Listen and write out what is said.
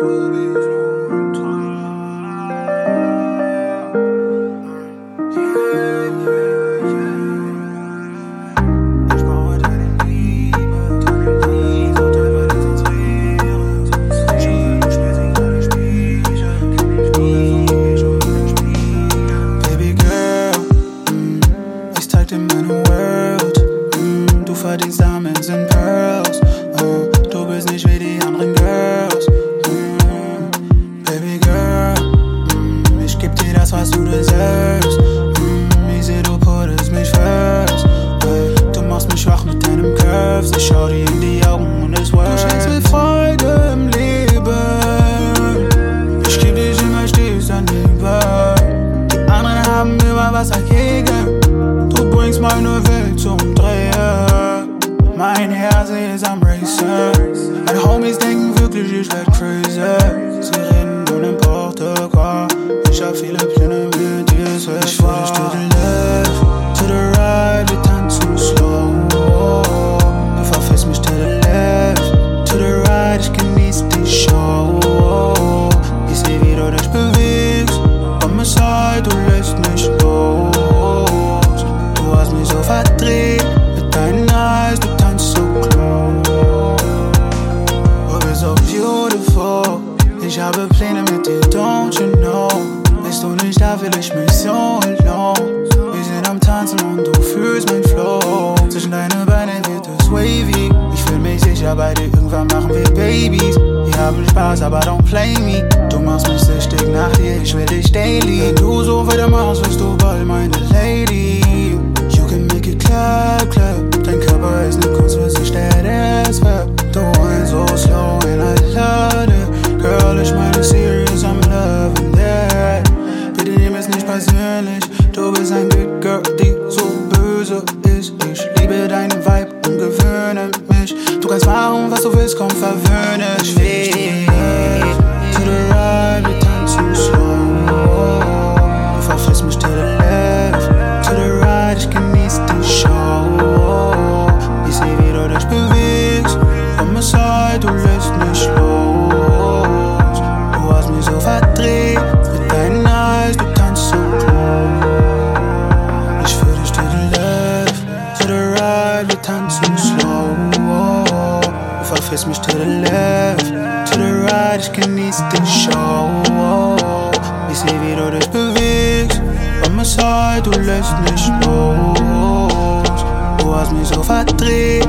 to be alone. Das, was du deservst. Mm, seh, du puttest mich first. Ey, du machst mich schwach mit deinem Curves. Ich schau dir in die Augen und es works. Du schenkst mir Freude im Leben. Ich geb dich immer stets daneben. Die anderen haben immer was dagegen. Du bringst meine Welt zum Drehen. Mein Herz ist am Racen. Meine Homies denken wirklich, ich werd crazy. Ich habe Pläne mit dir, don't you know? Bist du nicht da, fühl ich mich so alone. Wir sind am Tanzen und du fühlst mein Flow. Zwischen deine Beine wird es wavy. Ich fühl mich sicher bei dir, irgendwann machen wir Babys. Wir haben Spaß, aber don't play me. Du machst mich süchtig nach dir, ich will dich daily. Persönlich. Du bist ein Good Girl, die so böse ist. Ich liebe deinen Vibe und gewöhne mich. Du kannst machen, was du willst, komm, verwöhne ich wir tanzen slow. Du verfällst mich to the left, to the right, ich genieß die Show. Ich seh, wie du dich bewegst, an meiner Seite, du lässt nicht los. Du hast mich so verdreht,